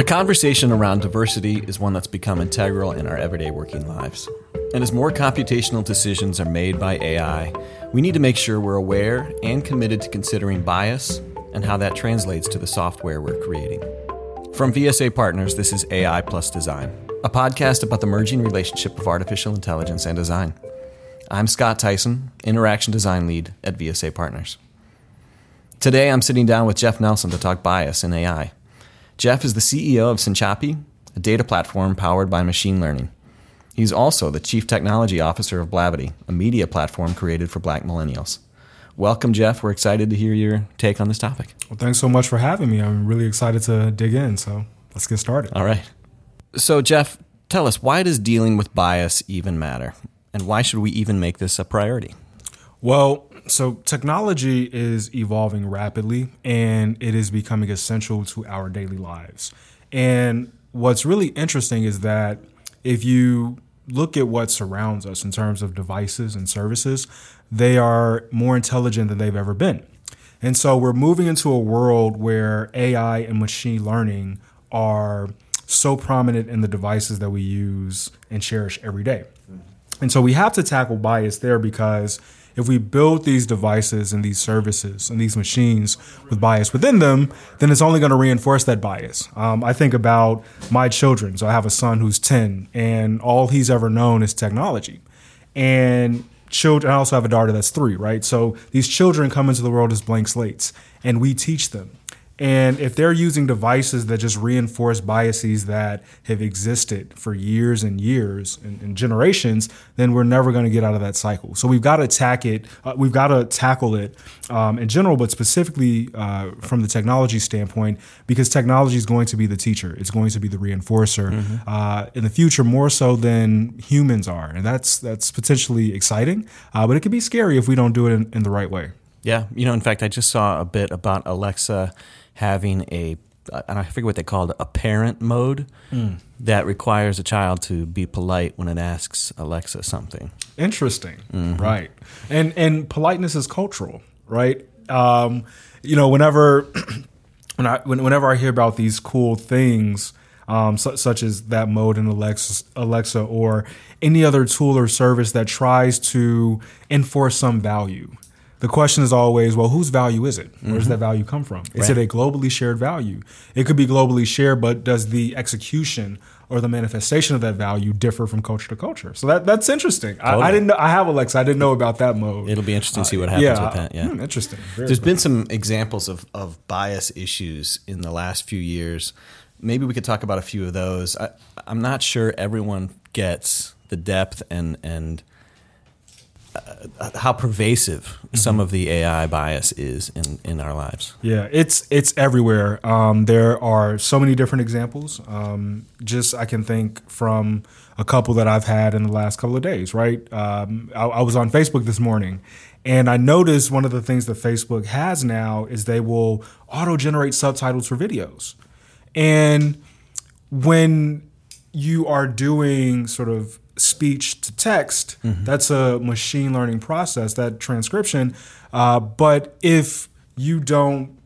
The conversation around diversity is one that's become integral in our everyday working lives. And as more computational decisions are made by AI, we need to make sure we're aware and committed to considering bias and how that translates to the software we're creating. From VSA Partners, this is AI Plus Design, a podcast about the merging relationship of artificial intelligence and design. I'm Scott Tyson, Interaction Design Lead at VSA Partners. Today, I'm sitting down with Jeff Nelson to talk bias in AI. Jeff is the CEO of Synchapi, a data platform powered by machine learning. He's also the Chief Technology Officer of Blavity, a media platform created for black millennials. Welcome, Jeff. We're excited to hear your take on this topic. Well, thanks so much for having me. I'm really excited to dig in. So let's get started. All right. So, Jeff, tell us why does dealing with bias even matter? And why should we even make this a priority? Well, so technology is evolving rapidly and it is becoming essential to our daily lives. And what's really interesting is that if you look at what surrounds us in terms of devices and services, they are more intelligent than they've ever been. And so we're moving into a world where AI and machine learning are so prominent in the devices that we use and cherish every day. Hmm. And so we have to tackle bias there because if we build these devices and these services and these machines with bias within them, then it's only going to reinforce that bias. Um, I think about my children. So I have a son who's 10, and all he's ever known is technology. And children, I also have a daughter that's three, right? So these children come into the world as blank slates, and we teach them. And if they're using devices that just reinforce biases that have existed for years and years and, and generations, then we're never going to get out of that cycle. So we've got to attack it. Uh, we've got to tackle it um, in general, but specifically uh, from the technology standpoint, because technology is going to be the teacher. It's going to be the reinforcer mm-hmm. uh, in the future more so than humans are, and that's that's potentially exciting. Uh, but it can be scary if we don't do it in, in the right way. Yeah, you know, in fact, I just saw a bit about Alexa having a I forget what they called a parent mode mm. that requires a child to be polite when it asks Alexa something. Interesting, mm-hmm. right? And and politeness is cultural, right? Um, you know, whenever when I whenever I hear about these cool things. Um, su- such as that mode in Alexa, Alexa, or any other tool or service that tries to enforce some value the question is always, well, whose value is it? Where does mm-hmm. that value come from? Is right. it a globally shared value? It could be globally shared, but does the execution or the manifestation of that value differ from culture to culture? So that that's interesting. Totally. I, I, didn't know. I have Alexa. I didn't know about that mode. It'll be interesting to see what uh, happens yeah, with that. Yeah, hmm, interesting. Very There's been some examples of of bias issues in the last few years. Maybe we could talk about a few of those. I, I'm not sure everyone gets the depth and and uh, how pervasive mm-hmm. some of the AI bias is in, in our lives. Yeah, it's it's everywhere. Um, there are so many different examples. Um, just I can think from a couple that I've had in the last couple of days. Right, um, I, I was on Facebook this morning, and I noticed one of the things that Facebook has now is they will auto generate subtitles for videos, and when you are doing sort of speech to text, mm-hmm. that's a machine learning process, that transcription. Uh, but if you don't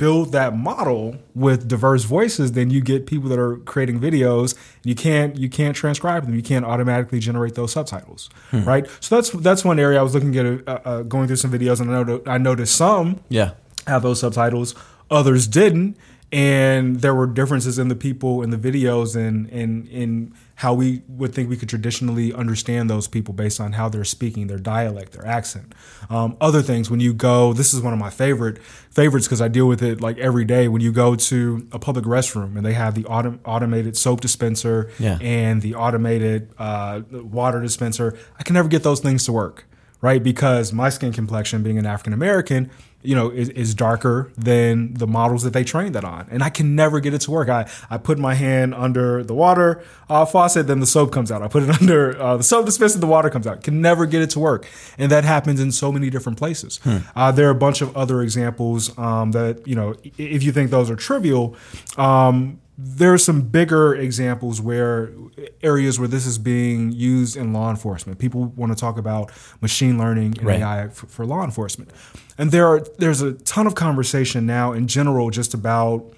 build that model with diverse voices, then you get people that are creating videos. you can't you can't transcribe them. You can't automatically generate those subtitles, hmm. right? So that's that's one area I was looking at uh, uh, going through some videos, and I, noticed, I noticed some yeah have those subtitles, others didn't, and there were differences in the people in the videos and in in how we would think we could traditionally understand those people based on how they're speaking, their dialect, their accent. Um, other things, when you go, this is one of my favorite favorites because I deal with it like every day. When you go to a public restroom and they have the autom- automated soap dispenser yeah. and the automated uh, water dispenser, I can never get those things to work, right? Because my skin complexion, being an African American, you know, is, is, darker than the models that they trained that on. And I can never get it to work. I, I put my hand under the water uh, faucet, then the soap comes out. I put it under uh, the soap dispenser, the water comes out. Can never get it to work. And that happens in so many different places. Hmm. Uh, there are a bunch of other examples um, that, you know, if you think those are trivial, um, there are some bigger examples where areas where this is being used in law enforcement. People want to talk about machine learning and right. AI for, for, law enforcement, and there are there's a ton of conversation now in general just about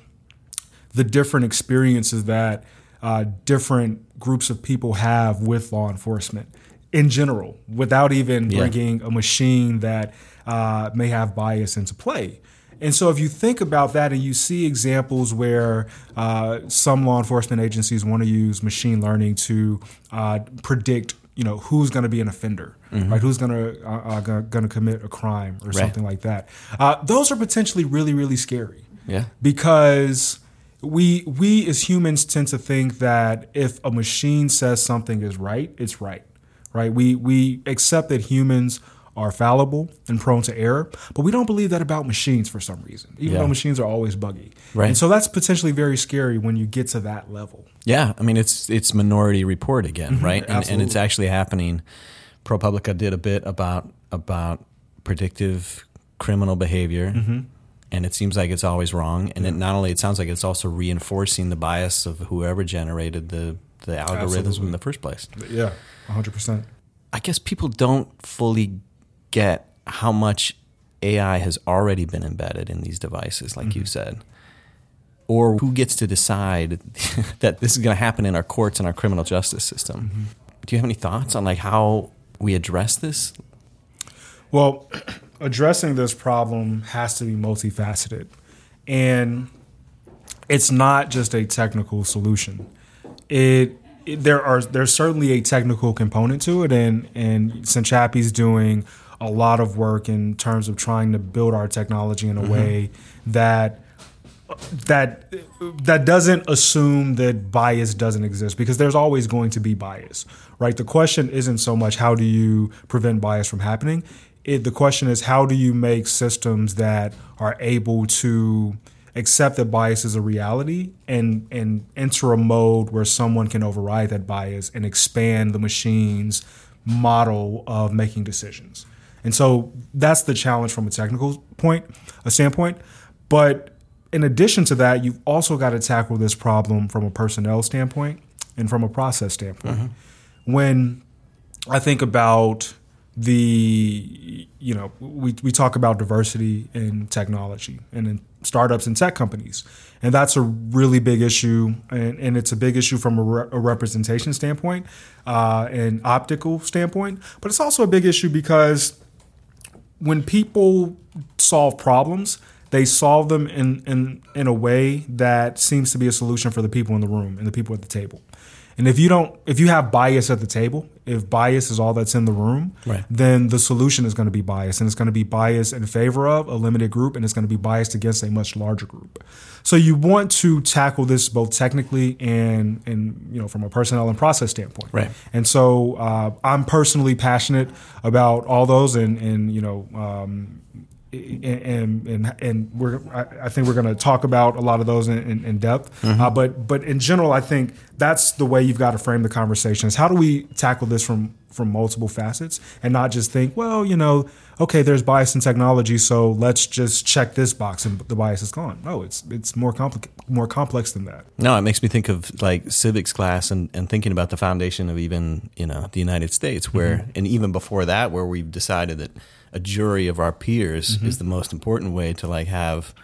the different experiences that uh, different groups of people have with law enforcement in general, without even Yeah. bringing a machine that uh, may have bias into play. And so, if you think about that and you see examples where uh, some law enforcement agencies want to use machine learning to uh, predict, you know, who's going to be an offender, right? Who's going to uh, uh, going to commit a crime or something like that. Uh, those are potentially really, really scary Yeah. because we we as humans tend to think that if a machine says something is right, it's right. Right? We we accept that humans are fallible and prone to error, but we don't believe that about machines for some reason. Even Yeah. though machines are always buggy. Right. And so that's potentially very scary when you get to that level. Yeah, I mean it's it's Minority Report again, mm-hmm. right? And, and it's actually happening. ProPublica did a bit about about predictive criminal behavior, mm-hmm. and it seems like it's always wrong. And it not only it sounds like it's also reinforcing the bias of whoever generated the the algorithms Absolutely. in the first place. Yeah, 100%. I guess people don't fully get how much AI has already been embedded in these devices, like you mm-hmm. said. Or who gets to decide that this is going to happen in our courts and our criminal justice system? Mm-hmm. Do you have any thoughts on like how we address this? Well, addressing this problem has to be multifaceted. And it's not just a technical solution. It, it- there are there's certainly a technical component to it and and Sinchapi's doing a lot of work in terms of trying to build our technology in a mm-hmm. way that that that doesn't assume that bias doesn't exist because there's always going to be bias right? The question isn't so much how do you prevent bias from happening. It, the question is how do you make systems that are able to accept that bias is a reality and and enter a mode where someone can override that bias and expand the machine's model of making decisions and so that's the challenge from a technical point a standpoint but in addition to that, you've also got to tackle this problem from a personnel standpoint and from a process standpoint. When I think about the, you know, we, we talk about diversity in technology and in startups and tech companies. And that's a really big issue. And, and it's a big issue from a, re- a representation standpoint uh, and optical standpoint. But it's also a big issue because when people solve problems, they solve them in, in in a way that seems to be a solution for the people in the room and the people at the table. And if you don't, if you have bias at the table, if bias is all that's in the room, Right. then the solution is going to be bias, and it's going to be bias in favor of a limited group, and it's going to be biased against a much larger group. So you want to tackle this both technically and and you know from a personnel and process standpoint. Right. And so uh, I'm personally passionate about all those, and and you know. Um, and and and we're I I think we're going to talk about a lot of those in, in, in depth. Uh, but but in general, I think that's the way you've got to frame the conversation. Is how do we tackle this from from multiple facets and not just think, well, you know, okay, there's bias in technology, so let's just check this box and the bias is gone. No, it's it's more complex more complex than that. No, it makes me think of like civics class and, and thinking about the foundation of even, you know, the United States where and even before that where we've decided that a jury of our peers is the most important way to like have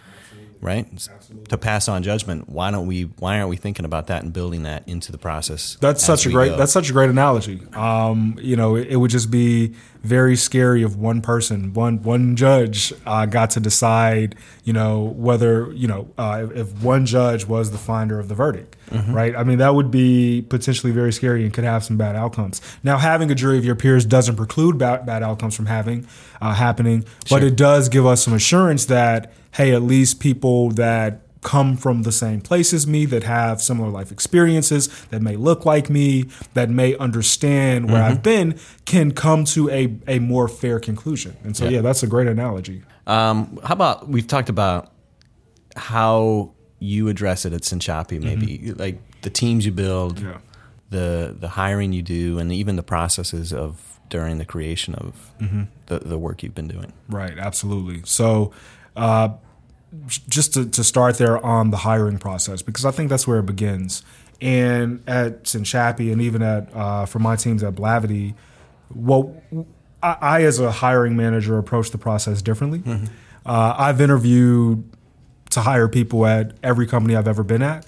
right to pass on judgment why don't we why aren't we thinking about that and building that into the process That's such a great. go? That's such a great analogy. Um, you know, it, it would just be very scary if one person, one one judge, uh, got to decide. You know, whether you know uh, if, one judge was the finder of the verdict, Mm-hmm. right? I mean, that would be potentially very scary and could have some bad outcomes. Now, having a jury of your peers doesn't preclude bad, bad outcomes from having uh, happening, but it does give us some assurance that hey, at least people that come from the same place as me, that have similar life experiences, that may look like me, that may understand where I've been, can come to a, a more fair conclusion. And so, Yeah. yeah, that's a great analogy. Um, how about we've talked about how you address it at Sinchapi, maybe like the teams you build, Mm-hmm. Yeah. the the hiring you do, and even the processes of during the creation of Mm-hmm. the the work you've been doing. Right, absolutely. So, uh, just to, to start there on the hiring process, because I think that's where it begins. And at Sinchapi and even at uh, for my teams at Blavity, well, I, I as a hiring manager approach the process differently. Uh, I've interviewed to hire people at every company I've ever been at.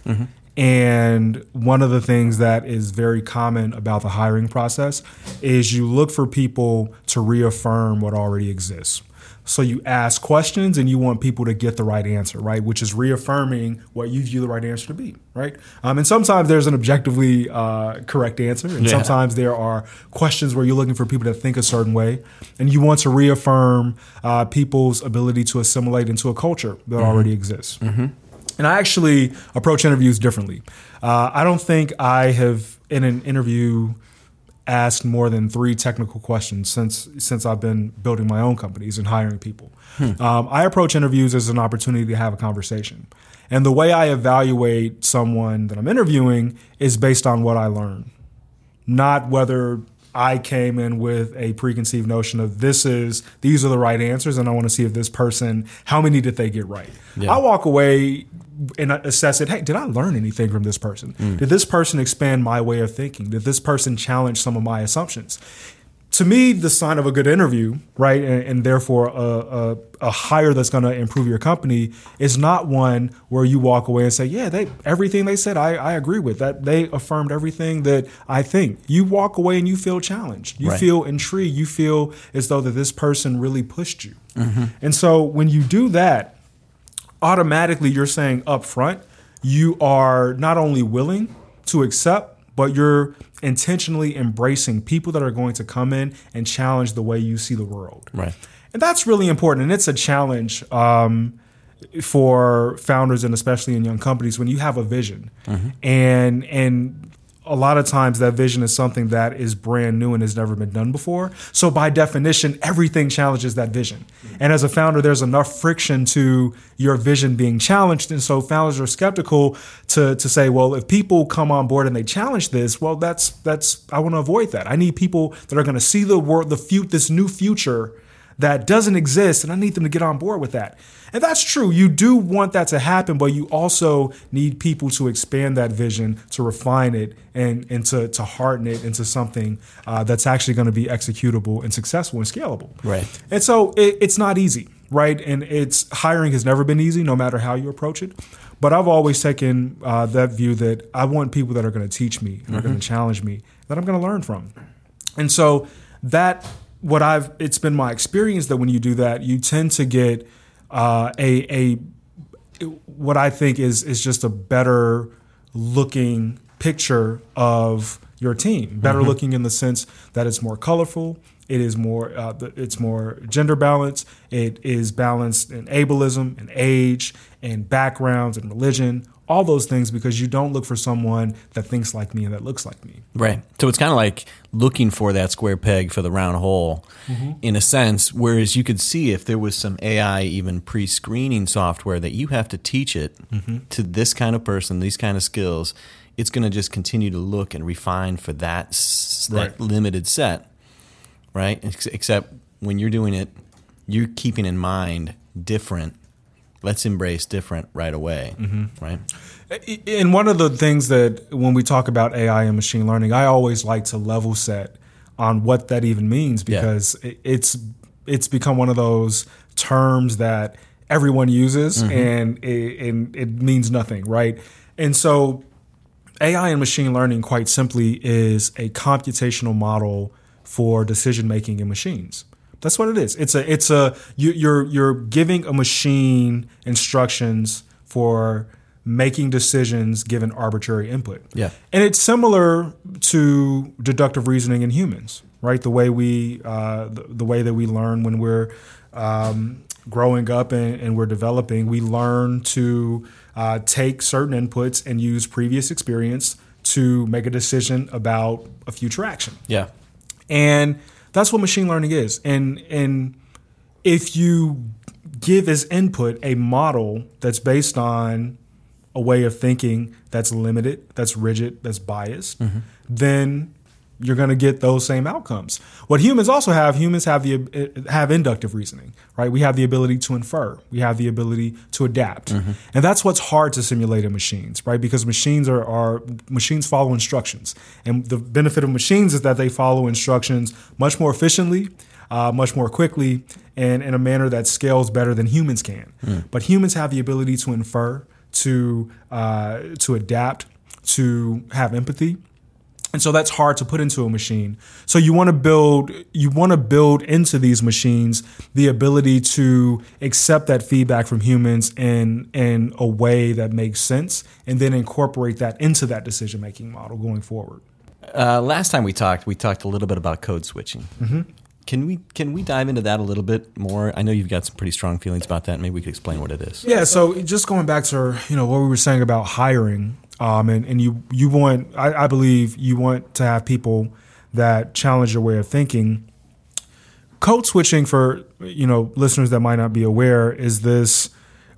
And one of the things that is very common about the hiring process is you look for people to reaffirm what already exists. So you ask questions and you want people to get the right answer, right? Which is reaffirming what you view the right answer to be, right? Um, and sometimes there's an objectively uh, correct answer, and Yeah. sometimes there are questions where you're looking for people to think a certain way, and you want to reaffirm uh, people's ability to assimilate into a culture that already exists. And I actually approach interviews differently. Uh, I don't think I have, in an interview, asked more than three technical questions since since I've been building my own companies and hiring people. Um, I approach interviews as an opportunity to have a conversation, and the way I evaluate someone that I'm interviewing is based on what I learn, not whether I came in with a preconceived notion of this is these are the right answers, and I want to see if this person how many did they get right. Yeah. I walk away and assess it. Hey, did I learn anything from this person? Mm. Did this person expand my way of thinking? Did this person challenge some of my assumptions? To me, the sign of a good interview, right, and, and therefore a, a, a hire that's going to improve your company is not one where you walk away and say, "Yeah, they everything they said, I, I agree with that. They affirmed everything that I think." You walk away and you feel challenged. You Right. feel intrigued. You feel as though that this person really pushed you. Mm-hmm. And so when you do that, automatically you're saying up front you are not only willing to accept but you're intentionally embracing people that are going to come in and challenge the way you see the world. Right. and that's really important and it's a challenge um, for founders and especially in young companies when you have a vision. And and a lot of times that vision is something that is brand new and has never been done before. So by definition everything challenges that vision. Mm-hmm. And as a founder there's enough friction to your vision being challenged. And so founders are skeptical to to say well if people come on board and they challenge this well that's that's i want to avoid that. I need people that are going to see the world the fu- this new future that doesn't exist and I need them to get on board with that. And that's true. You do want that to happen, but you also need people to expand that vision, to refine it, and, and to, to harden it into something uh, that's actually going to be executable and successful and scalable. Right. And so it, it's not easy, right? And it's hiring has never been easy, no matter how you approach it. But I've always taken uh, that view that I want people that are going to teach me and are going to challenge me that I'm going to learn from. And so that what I've it's been my experience that when you do that, you tend to get uh, a a what I think is is just a better looking picture of your team. Better looking in the sense that it's more colorful. It is more. Uh, it's more gender balanced. It is balanced in ableism and age and backgrounds and religion. All those things because you don't look for someone that thinks like me and that looks like me. Right. So it's kind of like looking for that square peg for the round hole in a sense, whereas you could see if there was some AI, even pre screening software that you have to teach it to this kind of person, these kind of skills, it's going to just continue to look and refine for that, s- that Right. limited set. Right. Ex- Except when you're doing it, you're keeping in mind different. Let's embrace different right away. Mm-hmm. Right. And one of the things that when we talk about AI and machine learning, I always like to level set on what that even means because it- it's it's become one of those terms that everyone uses mm-hmm. and it, and it means nothing, right? And so AI and machine learning, quite simply, is a computational model for decision making in machines. That's what it is. It's a it's a you, you're you're giving a machine instructions for making decisions given arbitrary input. Yeah. and it's similar to deductive reasoning in humans, right? The way we uh, the, the way that we learn when we're um, growing up and, and we're developing, we learn to uh, take certain inputs and use previous experience to make a decision about a future action. Yeah. And that's what machine learning is. And and if you give as input a model that's based on a way of thinking that's limited, that's rigid, that's biased, mm-hmm. then you're going to get those same outcomes. What humans also have, humans have the have inductive reasoning, right? We have the ability to infer. We have the ability to adapt. And that's what's hard to simulate in machines, right? Because machines are, are machines follow instructions. And the benefit of machines is that they follow instructions much more efficiently uh, much more quickly and in a manner that scales better than humans can. But humans have the ability to infer, to uh, to adapt, to have empathy. And so that's hard to put into a machine. So you want to build you want to build into these machines the ability to accept that feedback from humans in in a way that makes sense and then incorporate that into that decision making model going forward. Uh, last time we talked, we talked a little bit about code switching. Mm-hmm. Can we can we dive into that a little bit more? I know you've got some pretty strong feelings about that. Maybe we could explain what it is. Yeah, so just going back to you know what we were saying about hiring, um, and and you you want I, I believe you want to have people that challenge your way of thinking. Code switching for you know listeners that might not be aware is this.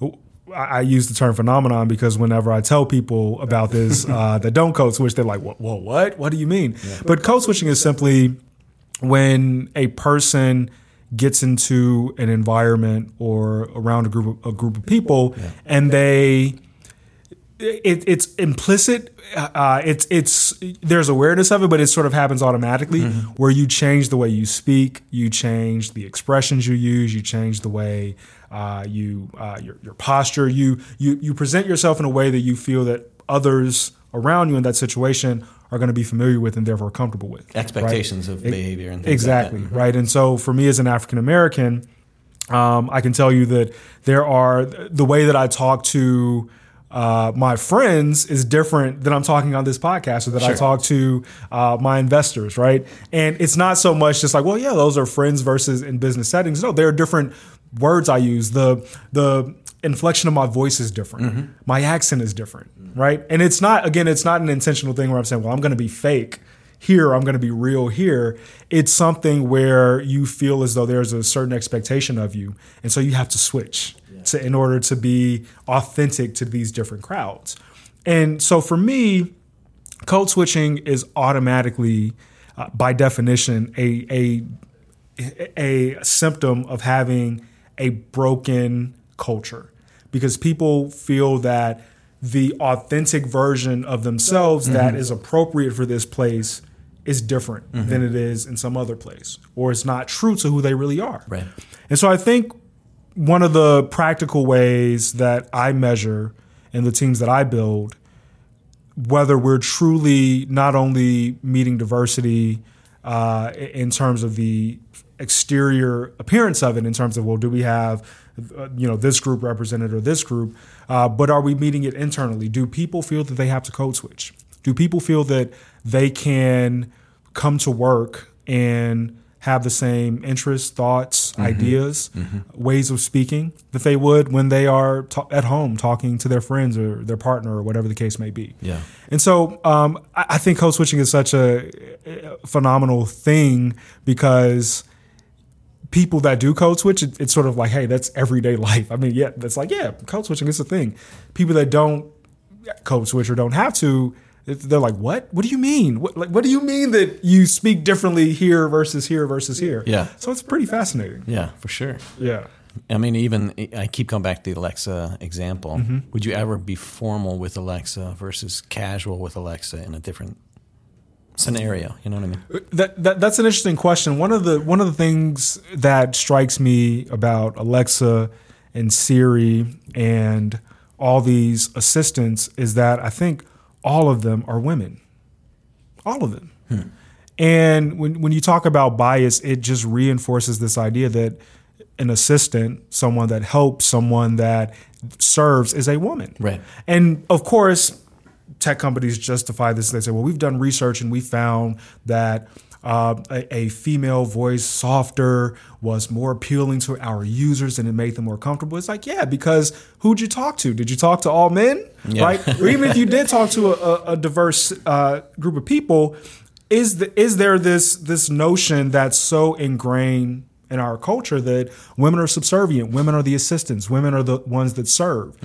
I I use the term phenomenon because whenever I tell people about this uh, that don't code switch, they're like, "Whoa, whoa what? What do you mean?" But code switching is simply when a person gets into an environment or around a group of, a group of people and they it, it's implicit uh, it's it's there's awareness of it but it sort of happens automatically where you change the way you speak you change the expressions you use you change the way uh, you uh, your, your posture you you you present yourself in a way that you feel that others around you in that situation are going to be familiar with and therefore comfortable with right? Expectations of E- behavior and things exactly like that. right and so for me as an african american um, i can tell you that there are the way that i talk to uh, my friends is different than I'm talking on this podcast, or that I talk to uh, my investors, right? And it's not so much just like, well, yeah, those are friends versus in business settings. No, there are different words I use. The the inflection of my voice is different. My accent is different, right? And it's not again, it's not an intentional thing where I'm saying, well, I'm going to be fake here, I'm going to be real here. It's something where you feel as though there's a certain expectation of you, and so you have to switch to in order to be authentic to these different crowds. And so for me, code switching is automatically, uh, by definition, a a a symptom of having a broken culture because people feel that the authentic version of themselves that is appropriate for this place is different than it is in some other place or it's not true to who they really are. Right. And so I think one of the practical ways that I measure in the teams that I build whether we're truly not only meeting diversity uh, in terms of the exterior appearance of it, in terms of well, do we have uh, you know this group represented or this group, uh, but are we meeting it internally? Do people feel that they have to code switch? Do people feel that they can come to work and have the same interests, thoughts, ideas, ways of speaking that they would when they are ta- at home talking to their friends or their partner or whatever the case may be. Yeah. And so um, I, I think code switching is such a, a phenomenal thing because people that do code switch, it, it's sort of like, hey, that's everyday life. I mean, yeah, that's like, yeah, code switching is a thing. People that don't code switch or don't have to, they're like, what? What do you mean? What, like, what do you mean that you speak differently here versus here versus here? Yeah. So it's pretty fascinating. Yeah, for sure. Yeah. I mean, even I keep coming back to the Alexa example. Mm-hmm. Would you ever be formal with Alexa versus casual with Alexa in a different scenario? You know what I mean? That, that that's an interesting question. One of the one of the things that strikes me about Alexa and Siri and all these assistants is that I think all of them are women. All of them. And when when you talk about bias, it just reinforces this idea that an assistant, someone that helps, someone that serves is a woman. Right. And of course, tech companies justify this. They say, well, we've done research and we found that uh, a, a female voice, softer, was more appealing to our users and it made them more comfortable. It's like, yeah, because who'd you talk to? Did you talk to all men? Yeah. Right? or even if you did talk to a, a, diverse uh, group of people, is the, is there this this notion that's so ingrained in our culture that women are subservient, women are the assistants, women are the ones that serve,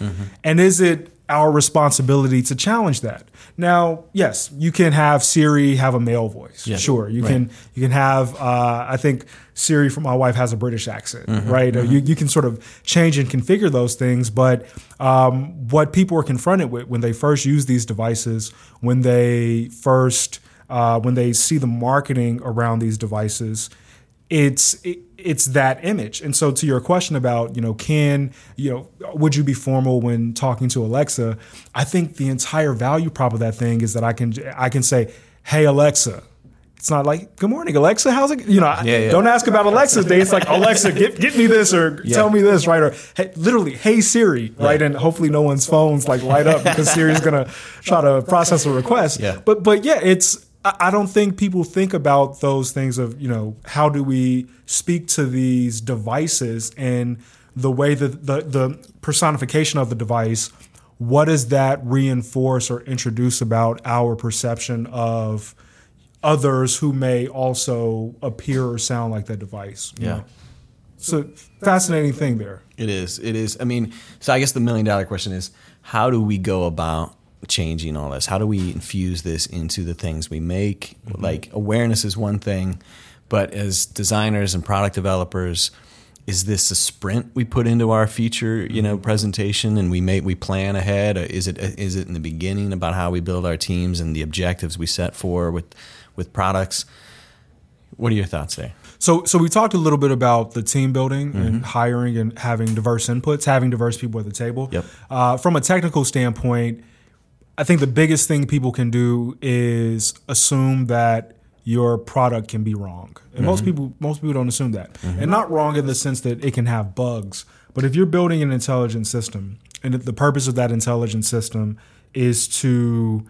and is it our responsibility to challenge that? Now, yes, you can have Siri have a male voice, Yeah. sure. You Right. can you can have. Uh, I think Siri from my wife has a British accent, right? Uh, You you can sort of change and configure those things, but um, what people are confronted with when they first use these devices, when they first uh, when they see the marketing around these devices, it's it, it's that image. And so to your question about, you know, can, you know, would you be formal when talking to Alexa? I think the entire value prop of that thing is that I can I can say, "Hey Alexa." It's not like, "Good morning, Alexa. How's it?" You know, Yeah, yeah. don't ask about Alexa's day. It's like, "Alexa, get, get me this or tell me this," right? Or hey, literally, "Hey Siri," right? And hopefully no one's phones like light up because Siri's going to try to process a request. Yeah. But but yeah, it's I don't think people think about those things of, you know, how do we speak to these devices and the way that the, the personification of the device, what does that reinforce or introduce about our perception of others who may also appear or sound like that device? you Yeah. know? It's a fascinating thing there. It is. It is. I mean, so I guess the million dollar question is how do we go about changing all this? How do we infuse this into the things we make? Mm-hmm. Like awareness is one thing, but as designers and product developers, is this a sprint we put into our future, you know, mm-hmm. presentation and we make we plan ahead? Is it is it in the beginning about how we build our teams and the objectives we set for with with products? What are your thoughts there? So, so we talked a little bit about the team building and mm-hmm. hiring and having diverse inputs, having diverse people at the table. Yep. Uh, from a technical standpoint, I think the biggest thing people can do is assume that your product can be wrong, and most mm-hmm. people most people don't assume that, mm-hmm. and not wrong in the sense that it can have bugs. But if you're building an intelligent system, and the purpose of that intelligent system is to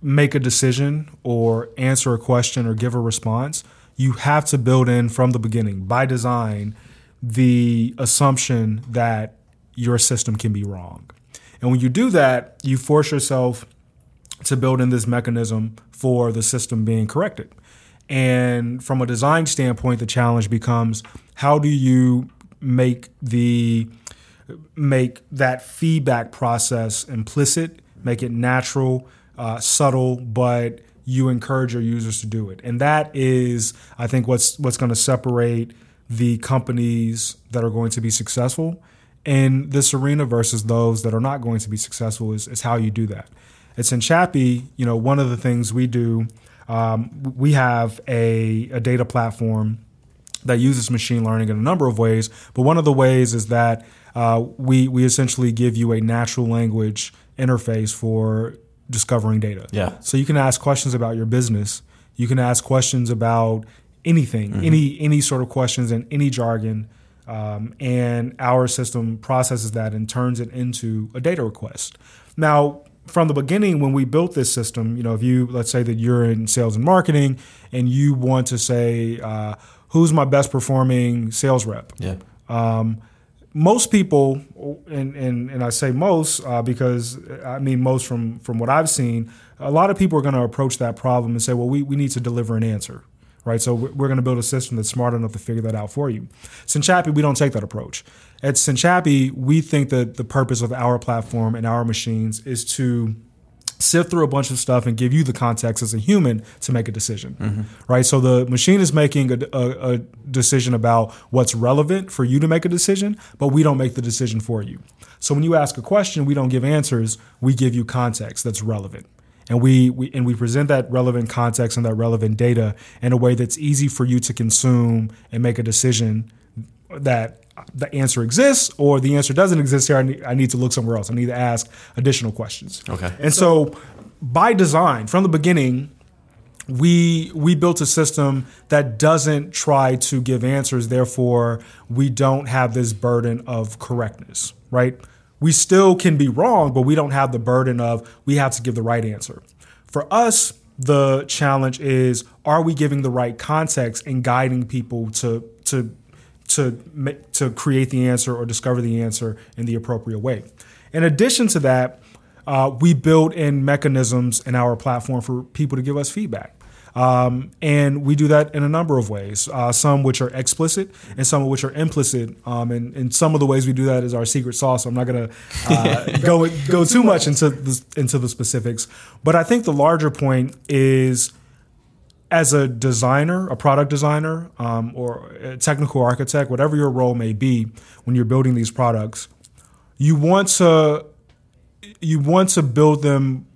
make a decision or answer a question or give a response, you have to build in from the beginning, by design, the assumption that your system can be wrong. And when you do that, you force yourself to build in this mechanism for the system being corrected. And from a design standpoint, the challenge becomes how do you make the make that feedback process implicit, make it natural, uh, subtle, but you encourage your users to do it. And that is, I think, what's what's going to separate the companies that are going to be successful in this arena versus those that are not going to be successful is, is how you do that. It's in Chappie, you know, one of the things we do, um, we have a, a data platform that uses machine learning in a number of ways. But one of the ways is that uh, we we essentially give you a natural language interface for discovering data. Yeah. So you can ask questions about your business. You can ask questions about anything, any any sort of questions in any jargon, um, and our system processes that and turns it into a data request. Now, from the beginning, when we built this system, you know, if you let's say that you're in sales and marketing and you want to say uh, who's my best performing sales rep, Yeah. most people, and, and, and I say most uh, because I mean most from, from what I've seen, a lot of people are going to approach that problem and say, well, we, we need to deliver an answer, right? So we're going to build a system that's smart enough to figure that out for you. Sinchapi, we don't take that approach. At Sinchapi, we think that the purpose of our platform and our machines is to sift through a bunch of stuff and give you the context as a human to make a decision, mm-hmm. right? So the machine is making a, a, a decision about what's relevant for you to make a decision, but we don't make the decision for you. So when you ask a question, we don't give answers; we give you context that's relevant, and we, we and we present that relevant context and that relevant data in a way that's easy for you to consume and make a decision that the answer exists or the answer doesn't exist here. I need, I need to look somewhere else. I need to ask additional questions. Okay. And so, by design, from the beginning, we we built a system that doesn't try to give answers. Therefore, we don't have this burden of correctness. Right? We still can be wrong, but we don't have the burden of we have to give the right answer. For us, the challenge is: Are we giving the right context and guiding people to to to to create the answer or discover the answer in the appropriate way. In addition to that, uh, we build in mechanisms in our platform for people to give us feedback. Um, and we do that in a number of ways, uh, some which are explicit and some of which are implicit. Um, and, and some of the ways we do that is our secret sauce. I'm not going to uh, go go too much into the, into the specifics, but I think the larger point is as a designer, a product designer, um, or a technical architect, whatever your role may be, when you're building these products, you want to you want to build them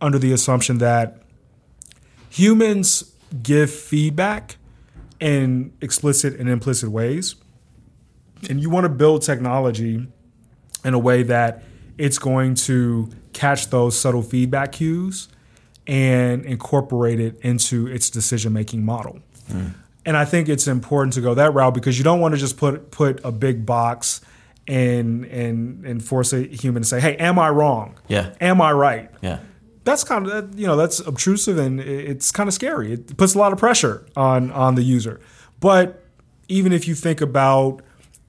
under the assumption that humans give feedback in explicit and implicit ways. And you want to build technology in a way that it's going to catch those subtle feedback cues and incorporate it into its decision making model. Mm. And I think it's important to go that route because you don't want to just put put a big box and and and force a human to say, "Hey, am I wrong? Yeah. Am I right?" Yeah. That's kind of you know that's obtrusive and it's kind of scary. It puts a lot of pressure on on the user. But even if you think about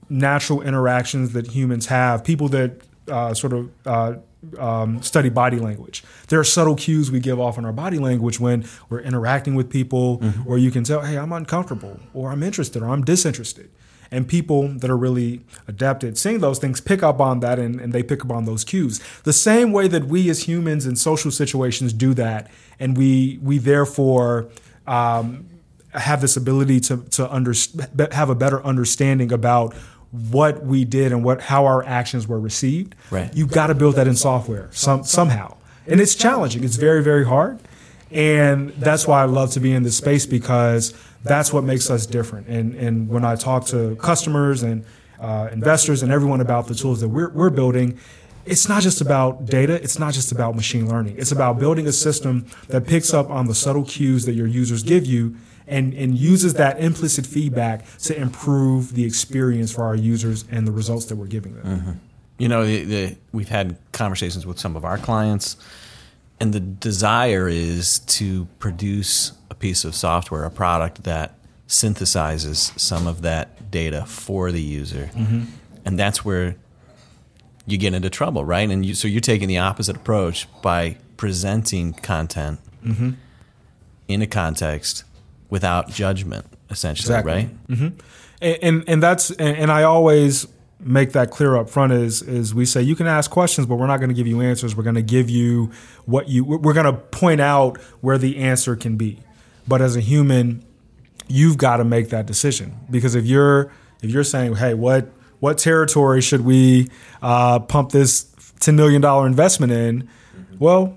natural interactions that humans have, people that uh, sort of uh, um, study body language. There are subtle cues we give off in our body language when we're interacting with people, mm-hmm. where you can tell, hey, I'm uncomfortable, or I'm interested, or I'm disinterested. And people that are really adept at seeing those things pick up on that and, and they pick up on those cues. The same way that we as humans in social situations do that, and we we therefore um, have this ability to to under, have a better understanding about what we did and what how our actions were received. Right. You've got to build that in software some somehow. And it's challenging. It's very, very hard. And that's why I love to be in this space because that's what makes us different. And and when I talk to customers and uh, investors and everyone about the tools that we're, we're building, it's not just about data, it's not just about machine learning. It's about building a system that picks up on the subtle cues that your users give you and, and uses that implicit feedback to improve the experience for our users and the results that we're giving them. Mm-hmm. You know, the, the, we've had conversations with some of our clients, and the desire is to produce a piece of software, a product that synthesizes some of that data for the user. Mm-hmm. And that's where you get into trouble, right? And you, so you're taking the opposite approach by presenting content mm-hmm. in a context without judgment, essentially, exactly. right? Mm-hmm. And, and, and that's and, and I always make that clear up front is is we say you can ask questions but we're not going to give you answers. We're going to give you what you we're going to point out where the answer can be. But as a human you've got to make that decision. Because if you're if you're saying hey what what territory should we uh, pump this $10 million investment in? Well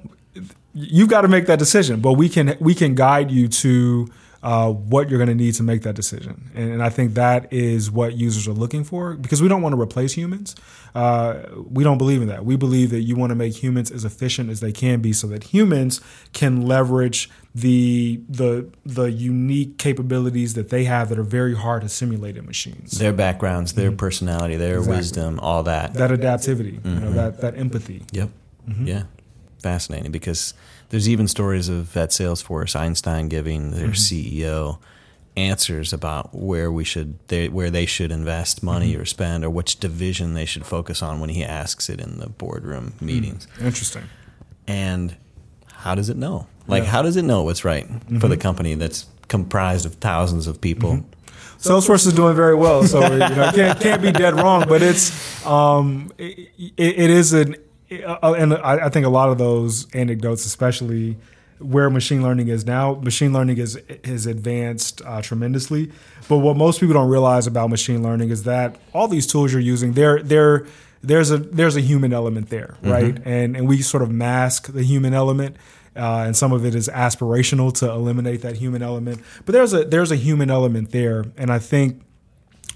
you've got to make that decision. But we can we can guide you to uh, what you're going to need to make that decision. And, and, I think that is what users are looking for because we don't want to replace humans. Uh, we don't believe in that. We believe that you want to make humans as efficient as they can be so that humans can leverage the the the unique capabilities that they have that are very hard to simulate in machines. Their backgrounds, their mm-hmm. personality, their exactly. wisdom, all that. That adaptivity, mm-hmm. you know, mm-hmm. that that empathy. Yep. Mm-hmm. Yeah. Fascinating because there's even stories of at Salesforce, Einstein giving their mm-hmm. CEO answers about where we should they, where they should invest money mm-hmm. or spend or which division they should focus on when he asks it in the boardroom mm. meetings. Mm. Interesting. And how does it know? Like yeah. how does it know what's right mm-hmm. for the company that's comprised of thousands of people? Mm-hmm. Salesforce is doing very well, so you know, can't can't be dead wrong. But it's um, it, it is an uh, and I, I think a lot of those anecdotes, especially where machine learning is now, machine learning is has advanced uh, tremendously. But what most people don't realize about machine learning is that all these tools you're using, they're they're there's a there's a human element there, mm-hmm. right? Mm-hmm. And and we sort of mask the human element. Uh, and some of it is aspirational to eliminate that human element, but there's a there's a human element there, and I think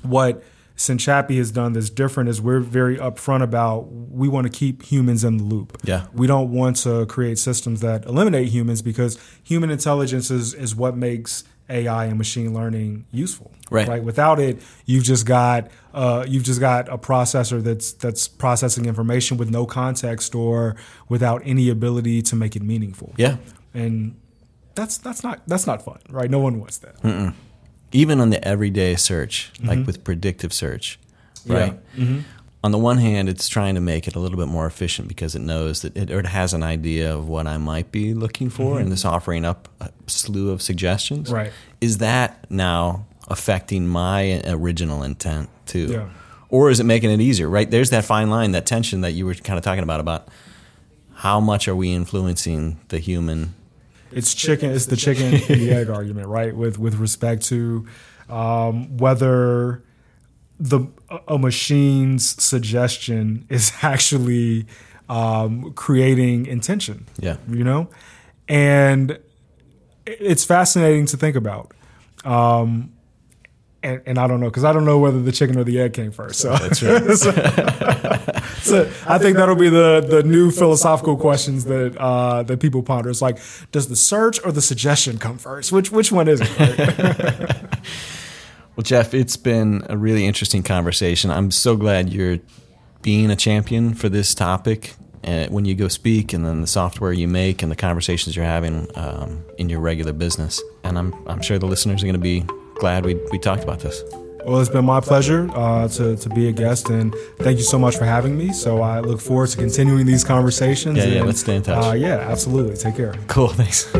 what Sinchapi has done that's different is we're very upfront about we want to keep humans in the loop. Yeah. We don't want to create systems that eliminate humans because human intelligence is, is what makes AI and machine learning useful. Right. Right. Without it, you've just got uh, you've just got a processor that's that's processing information with no context or without any ability to make it meaningful. Yeah. And that's that's not that's not fun, right? No one wants that. Mm-mm even on the everyday search, mm-hmm. like with predictive search, right? Yeah. Mm-hmm. On the one hand, it's trying to make it a little bit more efficient because it knows that it, it has an idea of what I might be looking for, mm-hmm. and it's offering up a slew of suggestions. Right? Is that now affecting my original intent too? Yeah. Or is it making it easier? Right? There's that fine line, that tension that you were kind of talking about about how much are we influencing the human it's chicken. It's the chicken and the egg argument, right? With with respect to um, whether the a machine's suggestion is actually um, creating intention. Yeah, you know, and it's fascinating to think about. Um, and, and I don't know because I don't know whether the chicken or the egg came first. So That's right. so, so I think that'll be the the new philosophical questions that uh, that people ponder. It's like, does the search or the suggestion come first? Which which one is it? Right? Well, Jeff, it's been a really interesting conversation. I'm so glad you're being a champion for this topic uh, when you go speak, and then the software you make and the conversations you're having um, in your regular business. And I'm I'm sure the listeners are going to be glad we we talked about this. Well, it's been my pleasure uh, to, to be a guest, and thank you so much for having me. So I look forward to continuing these conversations. Yeah, yeah, let's stay in touch. Uh, yeah, absolutely. Take care. Cool. Thanks.